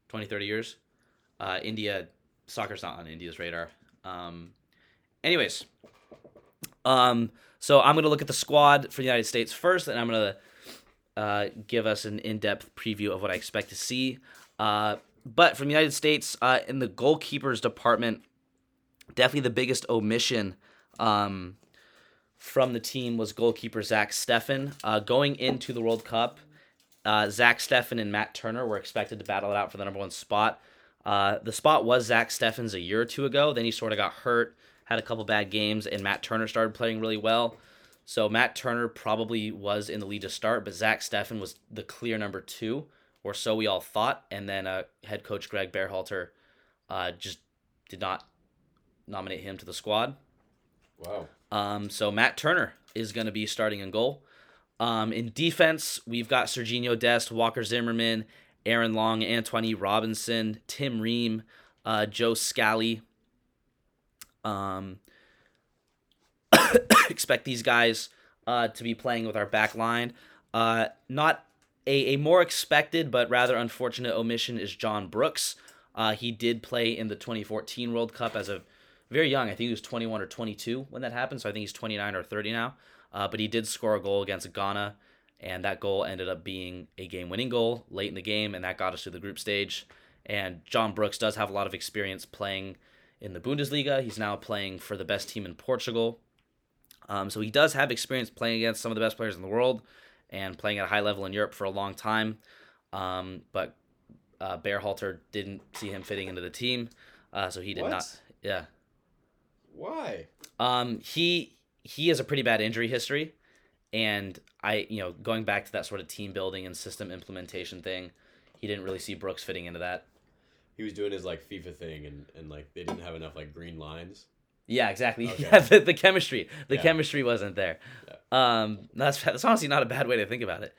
20, 30 years. Uh, India, soccer's not on India's radar. Um, anyways, um, so I'm going to look at the squad for the United States first, and I'm going to uh, give us an in-depth preview of what I expect to see. Uh, but from the United States, uh, in the goalkeepers department, definitely the biggest omission um, from the team was goalkeeper Zach Steffen. Uh, going into the World Cup, uh, Zach Steffen and Matt Turner were expected to battle it out for the number one spot. Uh, the spot was Zach Steffen's a year or two ago. Then he sort of got hurt, had a couple bad games, and Matt Turner started playing really well. So Matt Turner probably was in the lead to start, but Zach Steffen was the clear number two, or so we all thought. And then uh, head coach Greg Berhalter uh, just did not nominate him to the squad. wow. Um, so Matt Turner is going to be starting in goal. Um, in defense, we've got Sergiño Dest, Walker Zimmerman, Aaron Long, Antonee Robinson, Tim Ream, uh, Joe Scally. Um, expect these guys uh, to be playing with our back line. Uh, not a, a more expected but rather unfortunate omission is John Brooks. Uh, he did play in the 2014 World Cup as a very young. I think he was 21 or 22 when that happened. So I think he's 29 or 30 now. Uh, but he did score a goal against Ghana, and that goal ended up being a game-winning goal late in the game, and that got us to the group stage. And John Brooks does have a lot of experience playing in the Bundesliga. He's now playing for the best team in Portugal. Um, so he does have experience playing against some of the best players in the world and playing at a high level in Europe for a long time. Um, but uh, Berhalter didn't see him fitting into the team, uh, so he did What? not. Yeah. Why? Um, he he has a pretty bad injury history, and I you know going back to that sort of team building and system implementation thing, he didn't really see Brooks fitting into that. He was doing his like FIFA thing, and and like they didn't have enough like green lines. Yeah, exactly. Okay. Yeah, the, the chemistry, the Yeah. chemistry wasn't there. Yeah. Um, that's that's honestly not a bad way to think about it.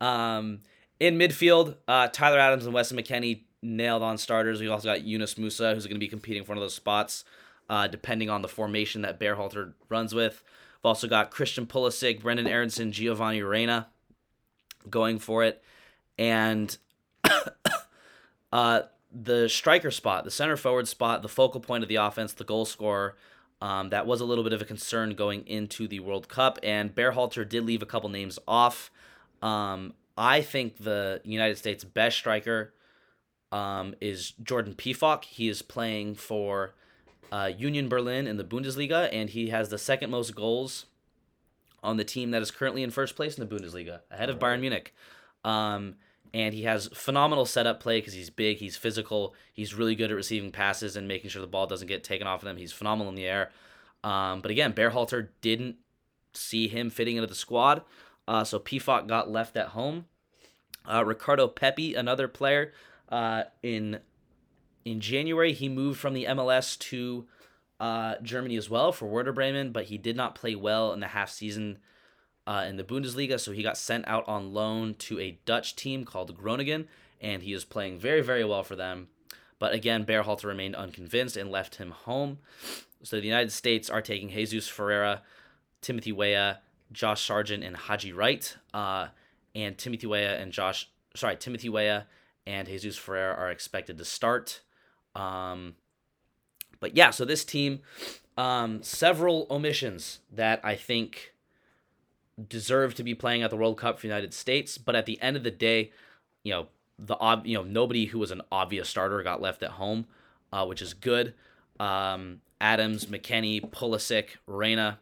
Um, in midfield, uh, Tyler Adams and Weston McKennie nailed on starters. We've also got Yunus Musah, who's going to be competing for one of those spots, uh, depending on the formation that Berhalter runs with. We've also got Christian Pulisic, Brenden Aaronson, Giovanni Reyna going for it, and uh, the striker spot, the center forward spot, the focal point of the offense, the goal scorer. Um, that was a little bit of a concern going into the World Cup, and Berhalter did leave a couple names off. Um, I think the United States' best striker um, is Jordan Pefok. He is playing for uh, Union Berlin in the Bundesliga, and he has the second most goals on the team that is currently in first place in the Bundesliga, ahead of Bayern Munich. Um, and he has phenomenal setup play because he's big, he's physical, he's really good at receiving passes and making sure the ball doesn't get taken off of him. He's phenomenal in the air. Um, but again, Berhalter didn't see him fitting into the squad, uh, so Pefok got left at home. Uh, Ricardo Pepe, another player, uh, in in January he moved from the MLS to uh, Germany as well for Werder Bremen, but he did not play well in the half season uh, in the Bundesliga, so he got sent out on loan to a Dutch team called Groningen, and he is playing very, very well for them. But again, Berhalter remained unconvinced and left him home. So the United States are taking Jesus Ferreira, Timothy Weah, Josh Sargent, and Haji Wright. Uh, and Timothy Weah and Josh, sorry, Timothy Weah and Jesus Ferreira are expected to start. Um, but yeah, so this team, um, several omissions that I think deserve to be playing at the World Cup for the United States. But at the end of the day, you know, the ob- you know nobody who was an obvious starter got left at home, uh, which is good. Um, Adams, McKennie, Pulisic, Reyna,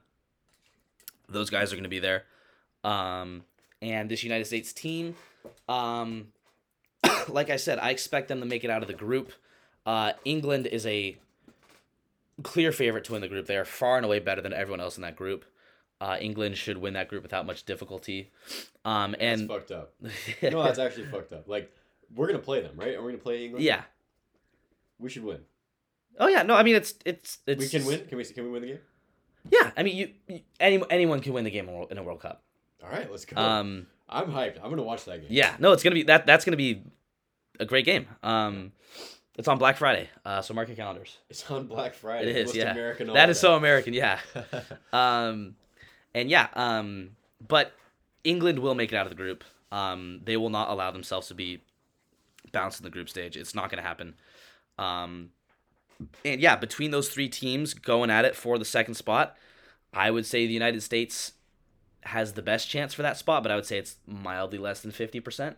those guys are going to be there. Um, and this United States team, um, like I said, I expect them to make it out of the group. Uh, England is a clear favorite to win the group. They are far and away better than everyone else in that group. Uh, England should win that group without much difficulty. Um, That's and fucked up. No, that's actually fucked up. Like we're gonna play them, right? Are we gonna play England? yeah. We should win. Oh yeah. No, I mean it's it's it's. we can win. Can we? Can we win the game? Yeah, I mean you, you any anyone can win the game in a World- in a World Cup. All right, let's go. Um, I'm hyped. I'm gonna watch that game. yeah, no, it's gonna be that that's gonna be a great game. Um, it's on Black Friday, uh, so mark your calendars. It's on Black Friday. It is, Most yeah. American That is so. American, yeah. Um, and yeah, um, but England will make it out of the group. Um, they will not allow themselves to be bounced in the group stage. It's not going to happen. Um, and yeah, between those three teams going at it for the second spot, I would say the United States has the best chance for that spot, but I would say it's mildly less than fifty percent.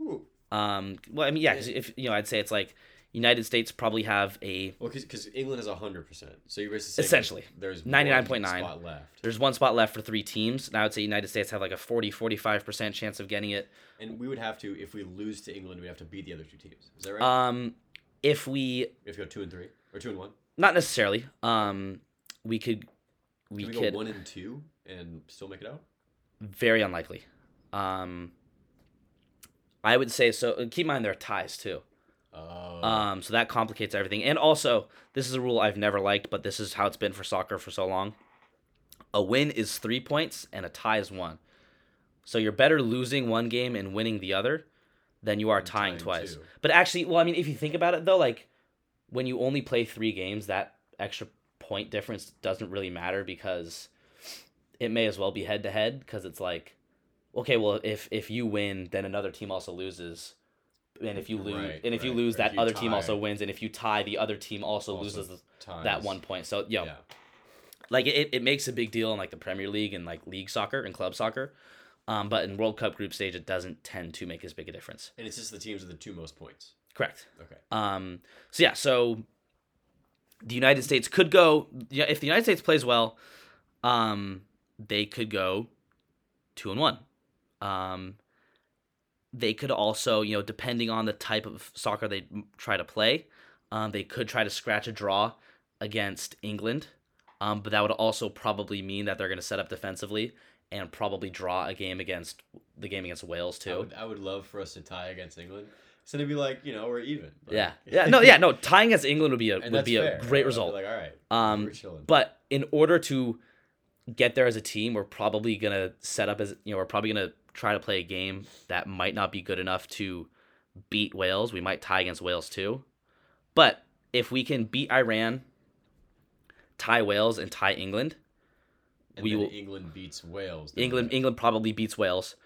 Ooh. Um, well, I mean, yeah, 'cause if you know, I'd say it's like United States probably have a Well, because England has hundred percent. So you're basically Essentially. there's 99.9. spot left, there's one spot left for three teams, and I would say United States have like a 40 45% chance of getting it. and we would have to if we lose to England, we have to beat the other two teams. Is that right? Um, if we we have go two and three or two and one. not necessarily, um, we could we, Can we could go one and two and still make it out? very unlikely. Um, I would say so. Keep in mind there are ties too. Oh. Um, so that complicates everything. And also, this is a rule I've never liked, but this is how it's been for soccer for so long. A win is three points, and a tie is one. So you're better losing one game and winning the other than you are tying, tying twice. two. But actually, well, I mean, if you think about it though, like when you only play three games, that extra point difference doesn't really matter because it may as well be head to head because it's like, okay, well, if if you win, then another team also loses. And if you lose, Right, and if you right. lose, Or if that you other team also wins, and if you tie, the other team also, Also loses that one point. So you know, Yeah. like it, it makes a big deal in like the Premier League and like league soccer and club soccer. Um, but in World Cup group stage, it doesn't tend to make as big a difference. And it's just the teams with the two most points. Correct. Okay. Um, so yeah, so the United States could go. Yeah, if the United States plays well, um, they could go two and one. Um, they could also, you know, depending on the type of soccer they try to play, um, they could try to scratch a draw against England. Um, but that would also probably mean that they're going to set up defensively and probably draw a game against the game against Wales I too. would, I would love for us to tie against England. So to be like, you know, we're even. Like- Yeah, yeah, no, yeah, no. Tying against England would be a would be a great result. Like, all right. Um. But in order to get there as a team, we're probably gonna set up as you know, we're probably gonna try to play a game that might not be good enough to beat Wales. We might tie against Wales too. But if we can beat Iran, tie Wales, and tie England, And we will- England beats Wales. England England probably beats Wales.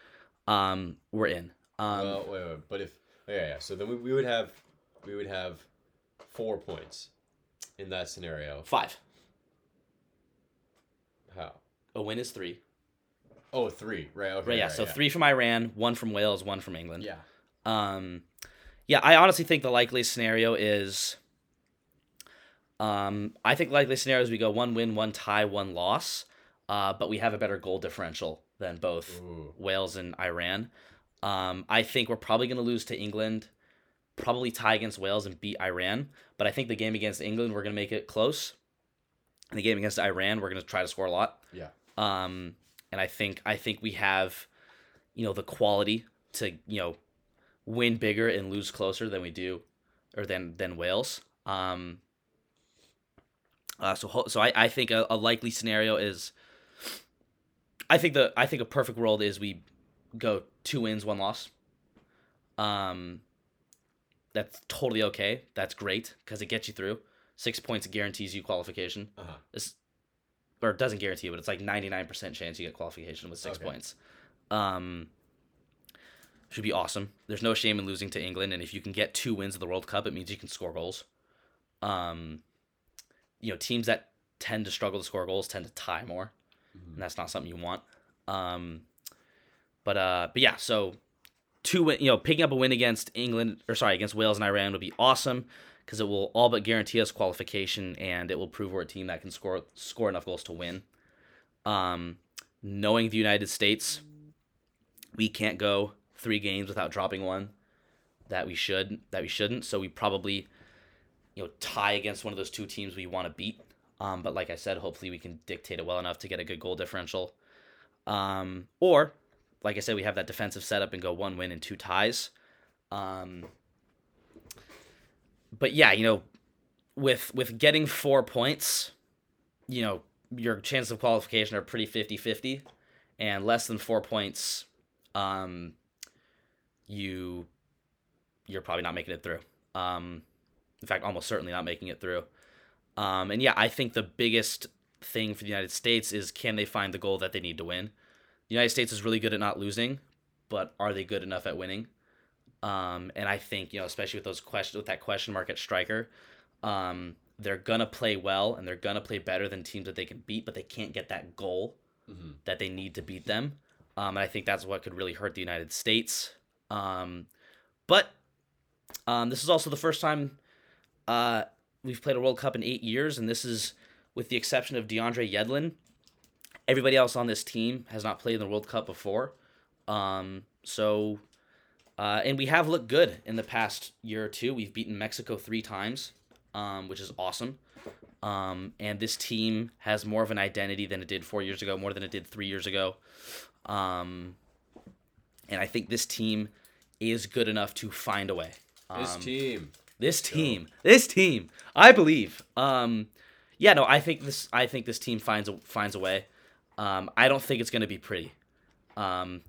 Um, we're in. Um, well, wait, wait, but if yeah, yeah. So then we, we would have we would have four points in that scenario. five. How? A win is three. Oh, three. Right. Okay. Right, yeah. right, so three from Iran, one from Wales, one from England. Yeah. Um, yeah, I honestly think the likeliest scenario is. Um, I think likeliest scenario is we go one win, one tie, one loss, uh, but we have a better goal differential than both Ooh. Wales and Iran. Um, I think we're probably going to lose to England, probably tie against Wales and beat Iran. But I think the game against England, we're going to make it close. And the game against Iran, we're going to try to score a lot. Yeah. Um, and I think I think we have, you know, the quality to you know, win bigger and lose closer than we do, or than than Wales. Um, Uh, so so I, I think a, a likely scenario is I think the I think a perfect world is we go two wins, one loss. Um that's totally okay. That's great because it gets you through. Six points guarantees you qualification. Uh-huh. Or it doesn't guarantee you, but it's like ninety nine percent chance you get qualification with six Okay. points. Um should be awesome. There's no shame in losing to England, and if you can get two wins of the World Cup, it means you can score goals. Um, you know, teams that tend to struggle to score goals tend to tie more, Mhm. and that's not something you want. Um, but uh, but yeah, so two win, you know, picking up a win against England or sorry against Wales and Iran would be awesome because it will all but guarantee us qualification, and it will prove we're a team that can score score enough goals to win. Um, knowing the United States, we can't go three games without dropping one that we should that we shouldn't. So we probably you know tie against one of those two teams we want to beat. Um, but like I said, hopefully we can dictate it well enough to get a good goal differential. Um, or like I said, we have that defensive setup and go one win and two ties. Um, but yeah, you know, with with getting four points, you know, your chances of qualification are pretty 50-50 and less than four points um you you're probably not making it through. Um in fact almost certainly not making it through. Um and yeah i think the biggest thing for the united states is can they find the goal that they need to win? The united states is really good at not losing but are they good enough at winning um and i think you know especially with those question with that question mark at striker um they're gonna play well and they're gonna play better than teams that they can beat but they can't get that goal Mhm. that they need to beat them. Um, and I think that's what could really hurt the United States. Um, but um, this is also the first time uh, we've played a World Cup in eight years, and this is with the exception of DeAndre Yedlin. Everybody else on this team has not played in the World Cup before. Um, so, uh, and we have looked good in the past year or two. We've beaten Mexico three times, um, which is awesome. Um, and this team has more of an identity than it did four years ago, more than it did three years ago. Um, and I think this team is good enough to find a way. This Um, team. this team, this team, I believe. Um, yeah, no, I think this. I think this team finds a, finds a way. Um, I don't think it's going to be pretty. Um,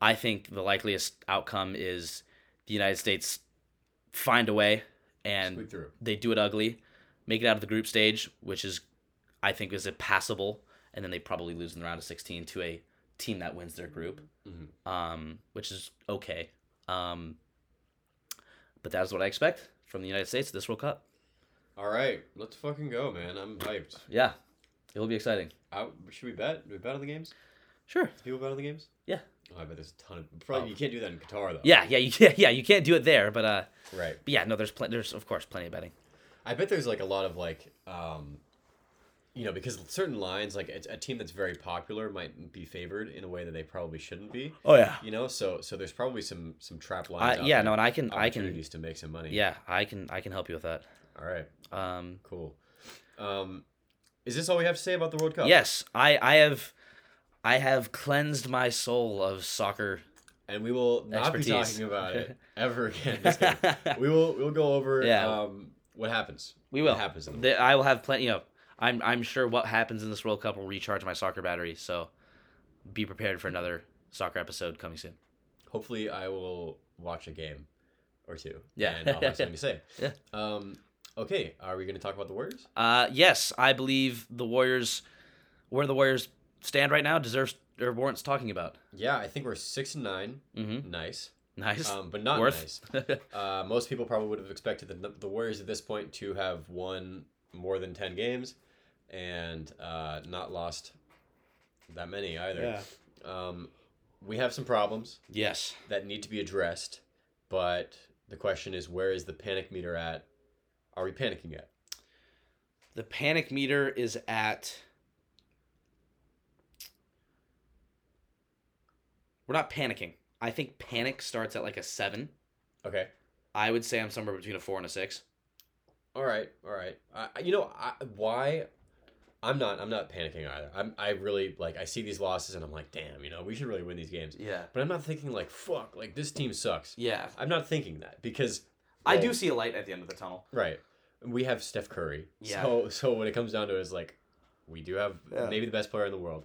I think the likeliest outcome is the United States find a way and they do it ugly, make it out of the group stage, which is, I think, is a passable, and then they probably lose in the round of 16 to a team that wins their group, Mhm. um, which is okay. Um, but that's what I expect from the United States this World Cup. All right, let's fucking go, man. I'm hyped. Yeah, it will be exciting. Out, should we bet? Do we bet on the games? Sure. Do people bet on the games? Yeah. Oh, I bet there's a ton of. Probably Oh. you can't do that in Qatar though. Yeah, yeah, you can't, yeah, you can't do it there, but uh, Right. but yeah, no, there's plenty, there's of course plenty of betting. I bet there's like a lot of like, um, you know, because certain lines, like it's a team that's very popular, might be favored in a way that they probably shouldn't be. Oh yeah. You know, so so there's probably some some trap lines. Out yeah, no, and I can, I can, opportunities to make some money. yeah, I can, I can help you with that. All right. Um, Cool. Um, is this all we have to say about the World Cup? yes, I, I have, I have cleansed my soul of soccer. And we will not be talking about it ever again. We will we'll go over Yeah. um, what happens. We will. What happens the The- I will have plenty. You know, I'm, I'm sure what happens in this World Cup will recharge my soccer battery. So, be prepared for another soccer episode coming soon. Hopefully, I will watch a game or two. Yeah. And I'll have something to say. Yeah. Um, okay. Are we going to talk about the Warriors? Uh, yes, I believe the Warriors, were the Warriors stand right now, deserves or warrants talking about. Yeah, I think we're six and nine. Mm-hmm. Nice. Nice. Um, but not Worth. nice. Uh, most people probably would have expected the, the Warriors at this point to have won more than 10 games and uh, not lost that many either. Um, we have some problems yes. that need to be addressed, but the question is where is the panic meter at? Are we panicking yet? The panic meter is at. We're not panicking. I think panic starts at like a seven. Okay. I would say I'm somewhere between a four and a six. All right. All right. I, you know I, why? I'm not. I'm not panicking either. I'm. I really like. I see these losses and I'm like, damn. You know, we should really win these games. Yeah. But I'm not thinking like, fuck. Like this team sucks. Yeah. I'm not thinking that because I do see a light at the end of the tunnel. right. we have Steph Curry. Yeah. So so when it comes down to it, it's like we do have Yeah. maybe the best player in the world,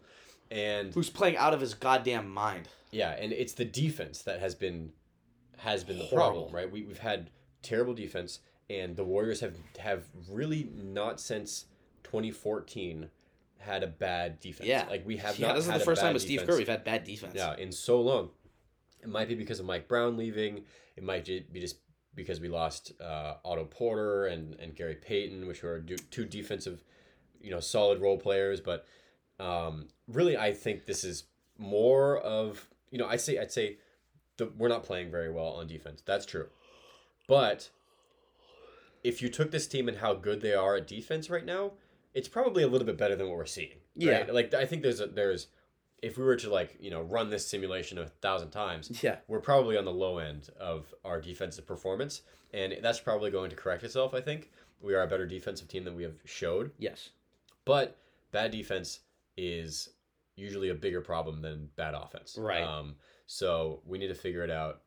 and Who's playing out of his goddamn mind? yeah, and it's the defense that has been has been the Horrible. problem, right? We we've had terrible defense, and the Warriors have have really not since 2014 had a bad defense. Yeah. like we have not. yeah, not. this is the first time with Steve. Kerr we've had bad defense. Yeah, in so long. It might be because of Mike Brown leaving. It might be just because we lost uh, Otto Porter and, and Gary Payton, which were two defensive, you know, solid role players. But um, really, I think this is more of you know, I say I'd say the, we're not playing very well on defense. That's true, but if you took this team and how good they are at defense right now, it's probably a little bit better than what we're seeing. Yeah. right? like I think there's a, there's if we were to like you know run this simulation a thousand times, Yeah. we're probably on the low end of our defensive performance, and that's probably going to correct itself. I think we are a better defensive team than we have showed, Yes. but bad defense is usually a bigger problem than bad offense. Right. Um, so we need to figure it out.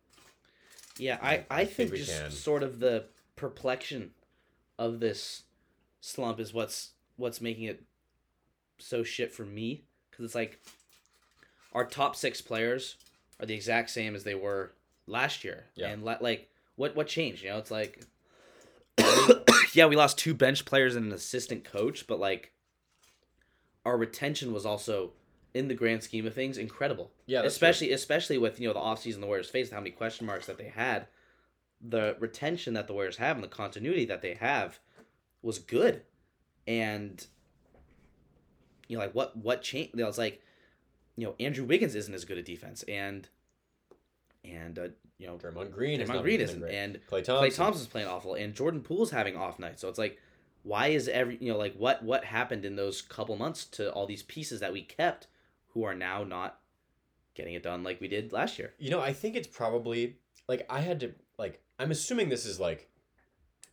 Yeah, I, I I think think, just can. sort of the perplexion of this slump is what's what's making it so shit for me because it's like our top six players are the exact same as they were last year, Yeah. and la- like what what changed? You know, it's like yeah, we lost two bench players and an assistant coach, but like our retention was also in the grand scheme of things incredible Yeah, that's true. especially especially with you know the offseason the Warriors faced how many question marks that they had the retention that the Warriors have and the continuity that they have was good and you know like what what changed I was like you know Andrew Wiggins isn't as good at defense and and uh, you know Draymond Green is Draymond not Green isn't great. and Klay Thompson. Klay Thompson's playing awful and Jordan Poole's having off nights so it's like why is every you know like what what happened in those couple months to all these pieces that we kept who are now not getting it done like we did last year You know, I think it's probably like I had to like I'm assuming this is like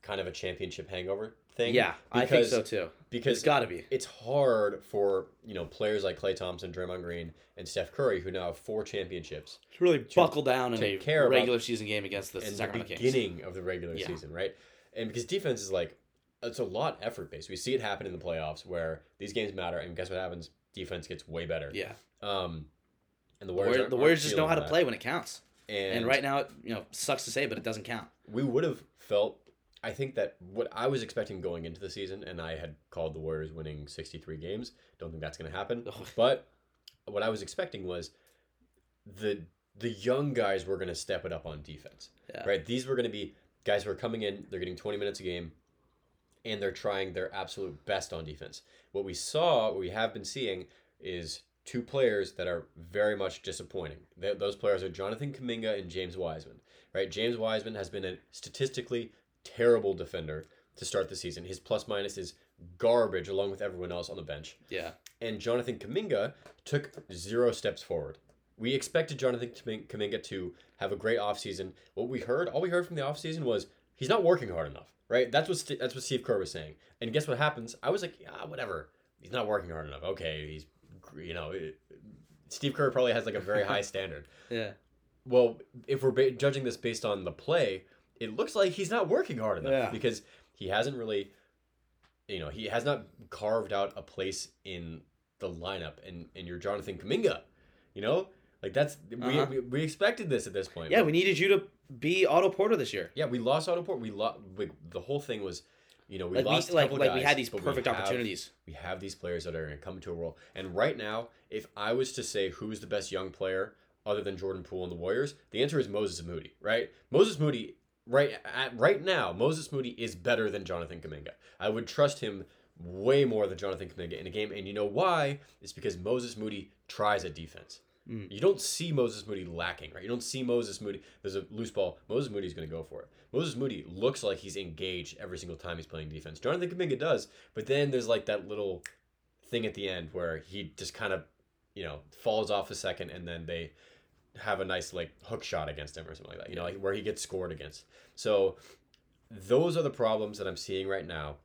kind of a championship hangover thing. Yeah, I think so too. Because It's got to be. it's hard for you know players like Klay Thompson, Draymond Green, and Steph Curry who now have four championships To really buckle down in to a care about- regular season game against the in the Sacramento Kings. beginning of the regular Yeah. season, right? And because defense is like it's a lot effort based. We see it happen in the playoffs where these games matter, and guess what happens? Defense gets way better. Yeah, Um, and the the Warriors, the Warriors just know how to that. play when it counts. And, And, right now, it, you know, sucks to say, but it doesn't count. we would have felt I think that what I was expecting going into the season, and I had called the Warriors winning 63 games. Don't think that's going to happen. But what I was expecting was the the young guys were going to step it up on defense. Yeah. Right? These were going to be guys who are coming in, they're getting 20 minutes a game, and they're trying their absolute best on defense. What we saw, what we have been seeing, is two players that are very much disappointing. Th- those players are Jonathan Kuminga and James Wiseman. Right? James Wiseman has been a statistically terrible defender to start the season. His plus minus is garbage along with everyone else on the bench. Yeah, And Jonathan Kuminga took zero steps forward. We expected Jonathan Kamin- Kuminga to have a great offseason. What we heard, all we heard from the offseason was he's not working hard enough, right? That's what St- that's what Steve Kerr was saying. And guess what happens? I was like, yeah, whatever. He's not working hard enough. Okay, he's you know, it- Steve Kerr probably has like a very high standard. yeah, Well, if we're ba- judging this based on the play, it looks like he's not working hard enough Yeah. because he hasn't really, you know, he has not carved out a place in the lineup. And and you're Jonathan Kuminga, you know, like that's Uh-huh. we, we we expected this at this point. yeah. We needed you to be Otto Porter this year. yeah, we lost Autoport. We lost. The whole thing was, you know, we Like lost we like couple like we had these but we perfect have- opportunities. we have these players that are going to come into a role. And right now, if I was to say who's the best young player other than Jordan Poole and the Warriors, the answer is Moses Moody, right? Moses Moody, right at right now, Moses Moody is better than Jonathan Kuminga. I would trust him way more than Jonathan Kuminga in a game, and you know why? It's because Moses Moody tries at defense. Mm. You don't see Moses Moody lacking, right? You don't see Moses Moody. There's a loose ball. Moses Moody's going to go for it. Moses Moody looks like he's engaged every single time he's playing defense. Jonathan Kuminga does, but then there's like that little thing at the end where he just kind of, you know, falls off a second and then they have a nice like hook shot against him or something like that. You know, like where he gets scored against. So those are the problems that I'm seeing right now.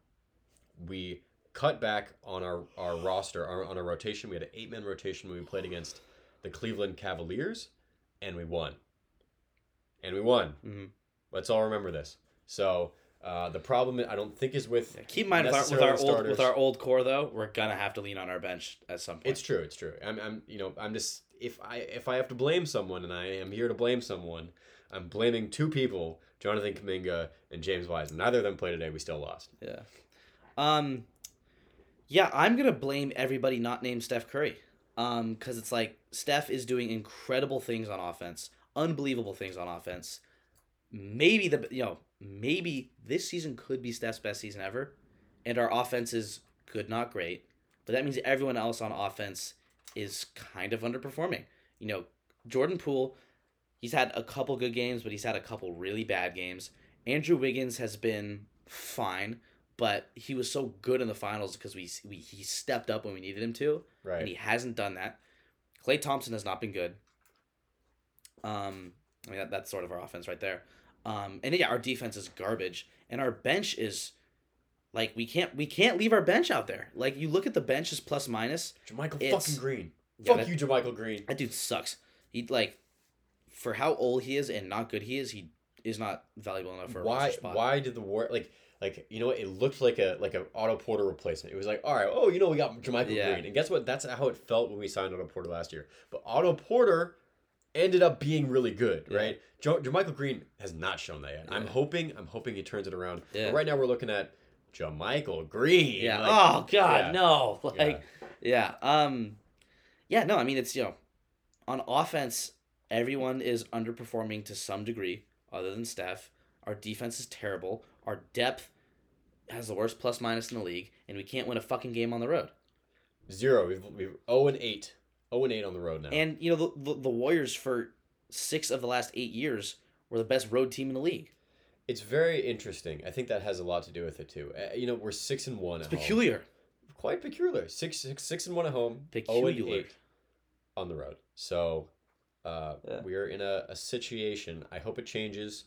We cut back on our, our roster, our, on our rotation. We had an eight man rotation when we played against the Cleveland Cavaliers, and we won. And we won. Mhm. Let's all remember this. So Uh, the problem I don't think is with Keep in mind with our, with our old with our old core though, we're gonna have to lean on our bench at some point. It's true. It's true. I'm, I'm, you know, I'm just if I if I have to blame someone, and I am here to blame someone, I'm blaming two people: Jonathan Kuminga and James Wiseman. Neither of them played today. We still lost. Yeah. Um yeah, I'm going to blame everybody not named Steph Curry. Um cuz it's like Steph is doing incredible things on offense, unbelievable things on offense. Maybe the you know, maybe this season could be Steph's best season ever and our offense is good not great, but that means everyone else on offense is kind of underperforming. You know, Jordan Poole, he's had a couple good games, but he's had a couple really bad games. Andrew Wiggins has been fine, but he was so good in the finals because we, we he stepped up when we needed him to, Right. and he hasn't done that. Klay Thompson has not been good. Um, I mean that, that's sort of our offense right there. Um, and yeah, our defense is garbage, and our bench is like we can't we can't leave our bench out there. Like you look at the bench is plus minus. JaMychal fucking Green. Yeah, Fuck that- you, JaMychal Green. That dude sucks. He like for how old he is and not good he is, he is not valuable enough for a Why? spot. Why did the war like? Like you know, what? it looked like a like an Otto Porter replacement. It was like, all right, oh, you know, we got JaMychal Yeah. Green, and guess what? That's how it felt when we signed Otto Porter last year. But Otto Porter ended up being really good, Yeah. right? Jo- JaMychal Green has not shown that yet. I'm hoping, I'm hoping he turns it around. Yeah. But right now, we're looking at JaMychal Green. Yeah. like- oh god, yeah. no. Like Yeah. yeah. Um yeah, no, I mean it's you know on offense everyone is underperforming to some degree other than Steph. Our defense is terrible. Our depth has the worst plus minus in the league and we can't win a fucking game on the road. Zero. We've we've zero and eight. Zero and eight on the road now. And you know the, the the Warriors for 6 of the last 8 years were the best road team in the league. it's very interesting. I think that has a lot to do with it too. Uh, you know, we're six and one. It's at home. peculiar. quite peculiar. Six, six, six and one at home. Peculiar. 0 and eight on the road. So uh, Yeah. we're in a, a situation. I hope it changes,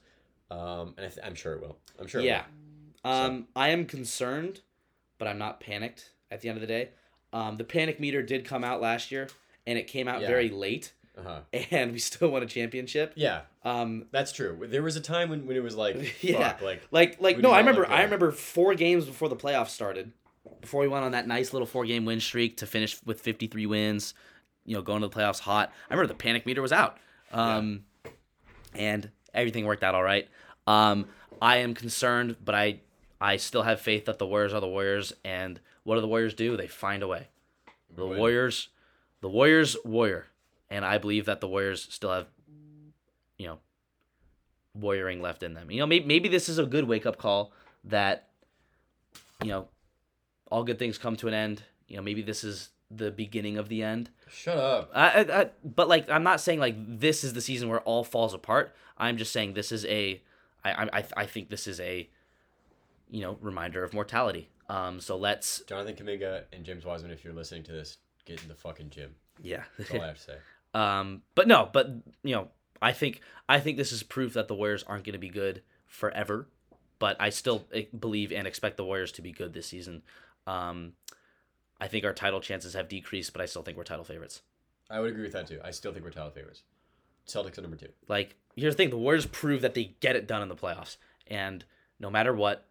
um, and I th- I'm sure it will. I'm sure. Yeah. Um, I am concerned, but I'm not panicked at the end of the day. Um, the panic meter did come out last year, and it came out Yeah. very late. Uh-huh. and we still won a championship. Yeah, Um, that's true. There was a time when, when it was like, Yeah. fuck, like like, like no, I remember. I remember four games before the playoffs started, before we went on that nice little four game win streak to finish with 53 wins. You know, going to the playoffs hot. I remember the panic meter was out, um, and everything worked out all right. Um, I am concerned, but I I still have faith that the Warriors are the Warriors, and what do the Warriors do? They find a way. The win. Warriors, the Warriors warrior, and I believe that the Warriors still have, you know, warrioring left in them. You know, maybe maybe this is a good wake up call that, you know, all good things come to an end. You know, maybe this is the beginning of the end. shut up. I, I, I, but like, I'm not saying like this is the season where all falls apart. I'm just saying this is a, I, I, I- think this is a, you know, reminder of mortality. Um, so let's, Jonathan Kuminga and James Wiseman, if you're listening to this, get in the fucking gym. yeah. That's all I have to say. Um, but no, but you know, I think I think this is proof that the Warriors aren't going to be good forever. But I still eh, believe and expect the Warriors to be good this season. Um, I think our title chances have decreased, but I still think we're title favorites. I would agree with that too. I still think we're title favorites. Celtics are number two. Like here's the thing: the Warriors prove that they get it done in the playoffs, and no matter what,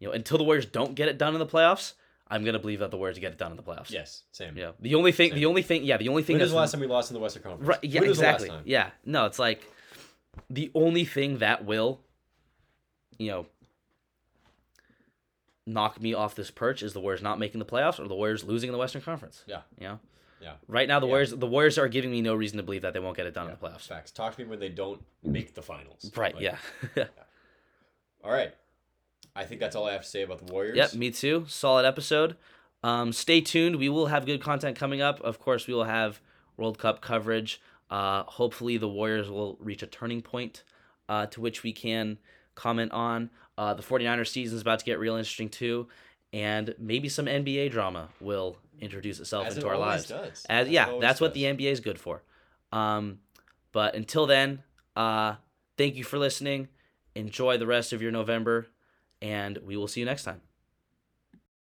you know, until the Warriors don't get it done in the playoffs, I'm gonna believe that the Warriors get it done in the playoffs. Yes, same. Yeah. The only thing, the only thing, yeah, the only thing When was the last time we lost in the Western Conference? Right. Yeah. When was the last exactly. time? Yeah. No, it's like the only thing that will, you know, knock me off this perch is the Warriors not making the playoffs or the Warriors losing in the Western Conference. Yeah. You know. Yeah. Right now, the Yeah. Warriors, the Warriors are giving me no reason to believe that they won't get it done in the playoffs. Facts. Talk to me when they don't make the finals. Right. Like, yeah. All right. I think that's all I have to say about the Warriors. Yep, me too. Solid episode. Um, stay tuned. We will have good content coming up. Of course, we will have World Cup coverage. Uh, hopefully, the Warriors will reach a turning point uh, to which we can comment on. Uh, the 49ers season is about to get real interesting too. And maybe some NBA drama will introduce itself As into it our lives. does. As As yeah, that's what the NBA is good for. Um, but until then, uh, thank you for listening. Enjoy the rest of your November, and we will see you next time.